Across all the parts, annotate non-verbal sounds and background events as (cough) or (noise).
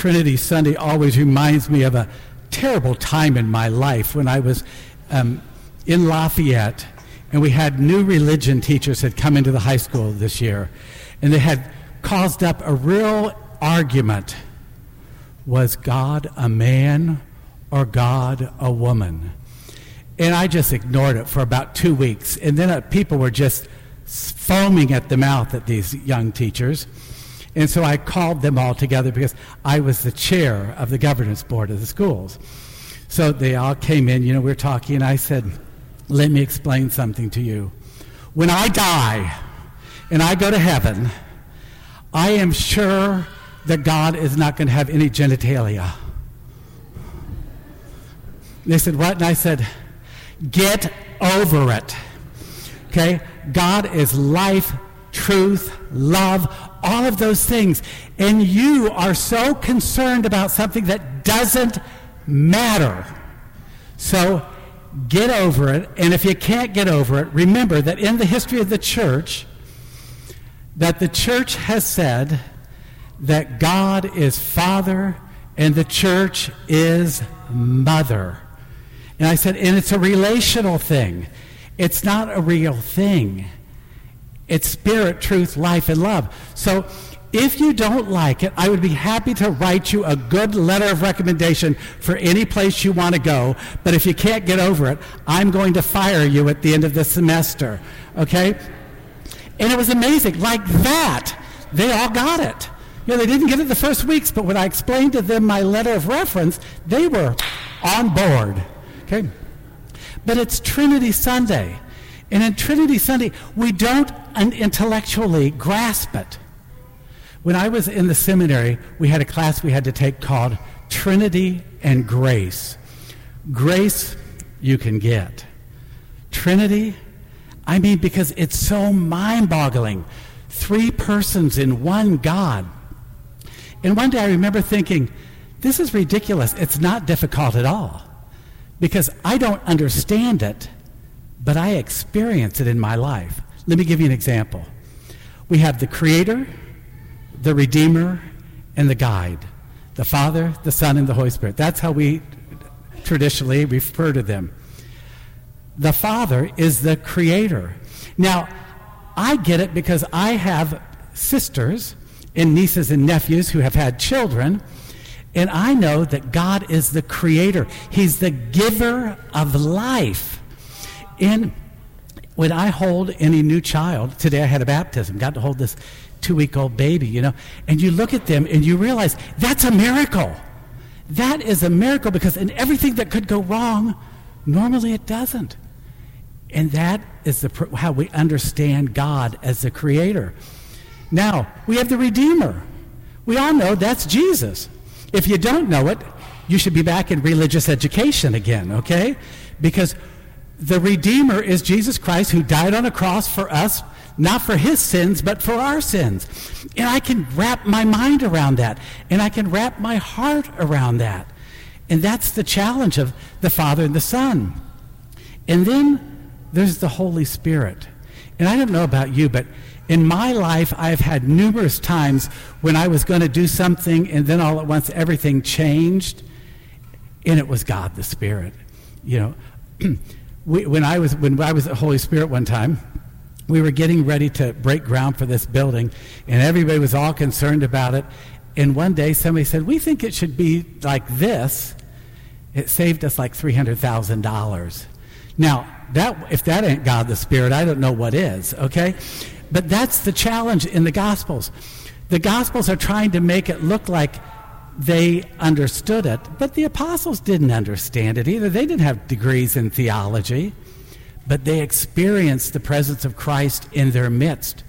Trinity Sunday always reminds me of a terrible time in my life when I was um, in Lafayette and we had new religion teachers had come into the high school this year and they had caused up a real argument was God a man or God a woman? And I just ignored it for about two weeks. And then uh, people were just foaming at the mouth at these young teachers. And so I called them all together because I was the chair of the governance board of the schools. So they all came in, you know, we were talking, and I said, Let me explain something to you. When I die and I go to heaven, I am sure that God is not going to have any genitalia. They said, What? And I said, Get over it. Okay? God is life, truth, love, all of those things. And you are so concerned about something that doesn't matter. So get over it. And if you can't get over it, remember that in the history of the church, that the church has said that God is Father and the church is Mother. And I said, and it's a relational thing. It's not a real thing. It's spirit, truth, life, and love. So if you don't like it, I would be happy to write you a good letter of recommendation for any place you want to go. But if you can't get over it, I'm going to fire you at the end of the semester. Okay? And it was amazing. Like that, they all got it. You know, they didn't get it the first weeks, but when I explained to them my letter of reference, they were on board. Okay? But it's Trinity Sunday. And in Trinity Sunday, we don't intellectually grasp it. When I was in the seminary, we had a class we had to take called Trinity and Grace. Grace you can get. Trinity, I mean, because it's so mind boggling. Three persons in one God. And one day I remember thinking, this is ridiculous. It's not difficult at all. Because I don't understand it but I experience it in my life. Let me give you an example. We have the Creator, the Redeemer, and the Guide the Father, the Son, and the Holy Spirit. That's how we traditionally refer to them. The Father is the Creator. Now, I get it because I have sisters and nieces and nephews who have had children, and I know that God is the Creator. He's the giver of life. And when I hold any new child, today I had a baptism, got to hold this two week old baby, you know, and you look at them and you realize that's a miracle. That is a miracle because in everything that could go wrong, normally it doesn't. And that is the, how we understand God as the creator. Now, we have the Redeemer. We all know that's Jesus. If you don't know it, you should be back in religious education again, okay? Because the Redeemer is Jesus Christ who died on a cross for us, not for his sins, but for our sins. And I can wrap my mind around that, and I can wrap my heart around that. And that's the challenge of the Father and the Son. And then there's the Holy Spirit. And I don't know about you, but in my life, I've had numerous times when I was going to do something, and then all at once everything changed, and it was God the Spirit. You know, (clears throat) we, when, I was, when I was at Holy Spirit one time, we were getting ready to break ground for this building, and everybody was all concerned about it. And one day somebody said, We think it should be like this. It saved us like $300,000. Now, that, if that ain't God the Spirit, I don't know what is, okay? But that's the challenge in the Gospels. The Gospels are trying to make it look like they understood it, but the apostles didn't understand it either. They didn't have degrees in theology, but they experienced the presence of Christ in their midst.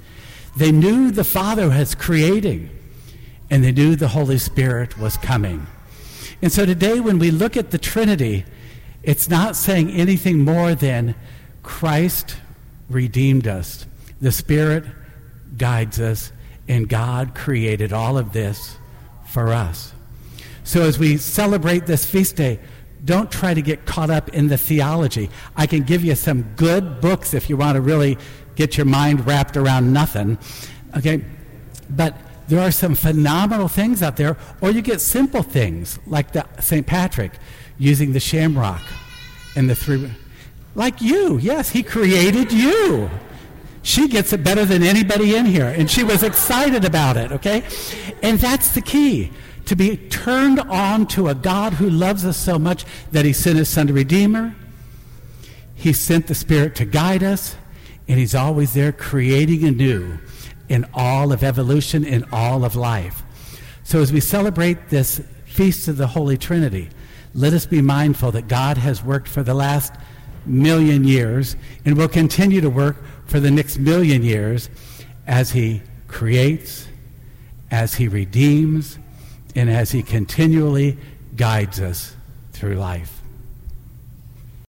They knew the Father was creating, and they knew the Holy Spirit was coming. And so today, when we look at the Trinity, it's not saying anything more than Christ redeemed us, the Spirit guides us, and God created all of this for us. So as we celebrate this feast day, don't try to get caught up in the theology. I can give you some good books if you want to really get your mind wrapped around nothing. Okay? But there are some phenomenal things out there, or you get simple things like the St. Patrick using the shamrock and the three. Like you, yes, he created you. She gets it better than anybody in here, and she was excited about it, okay? And that's the key to be turned on to a God who loves us so much that he sent his son to Redeemer. He sent the Spirit to guide us, and he's always there creating anew in all of evolution, in all of life. So as we celebrate this feast of the Holy Trinity, let us be mindful that God has worked for the last million years and will continue to work for the next million years as he creates, as he redeems, and as he continually guides us through life.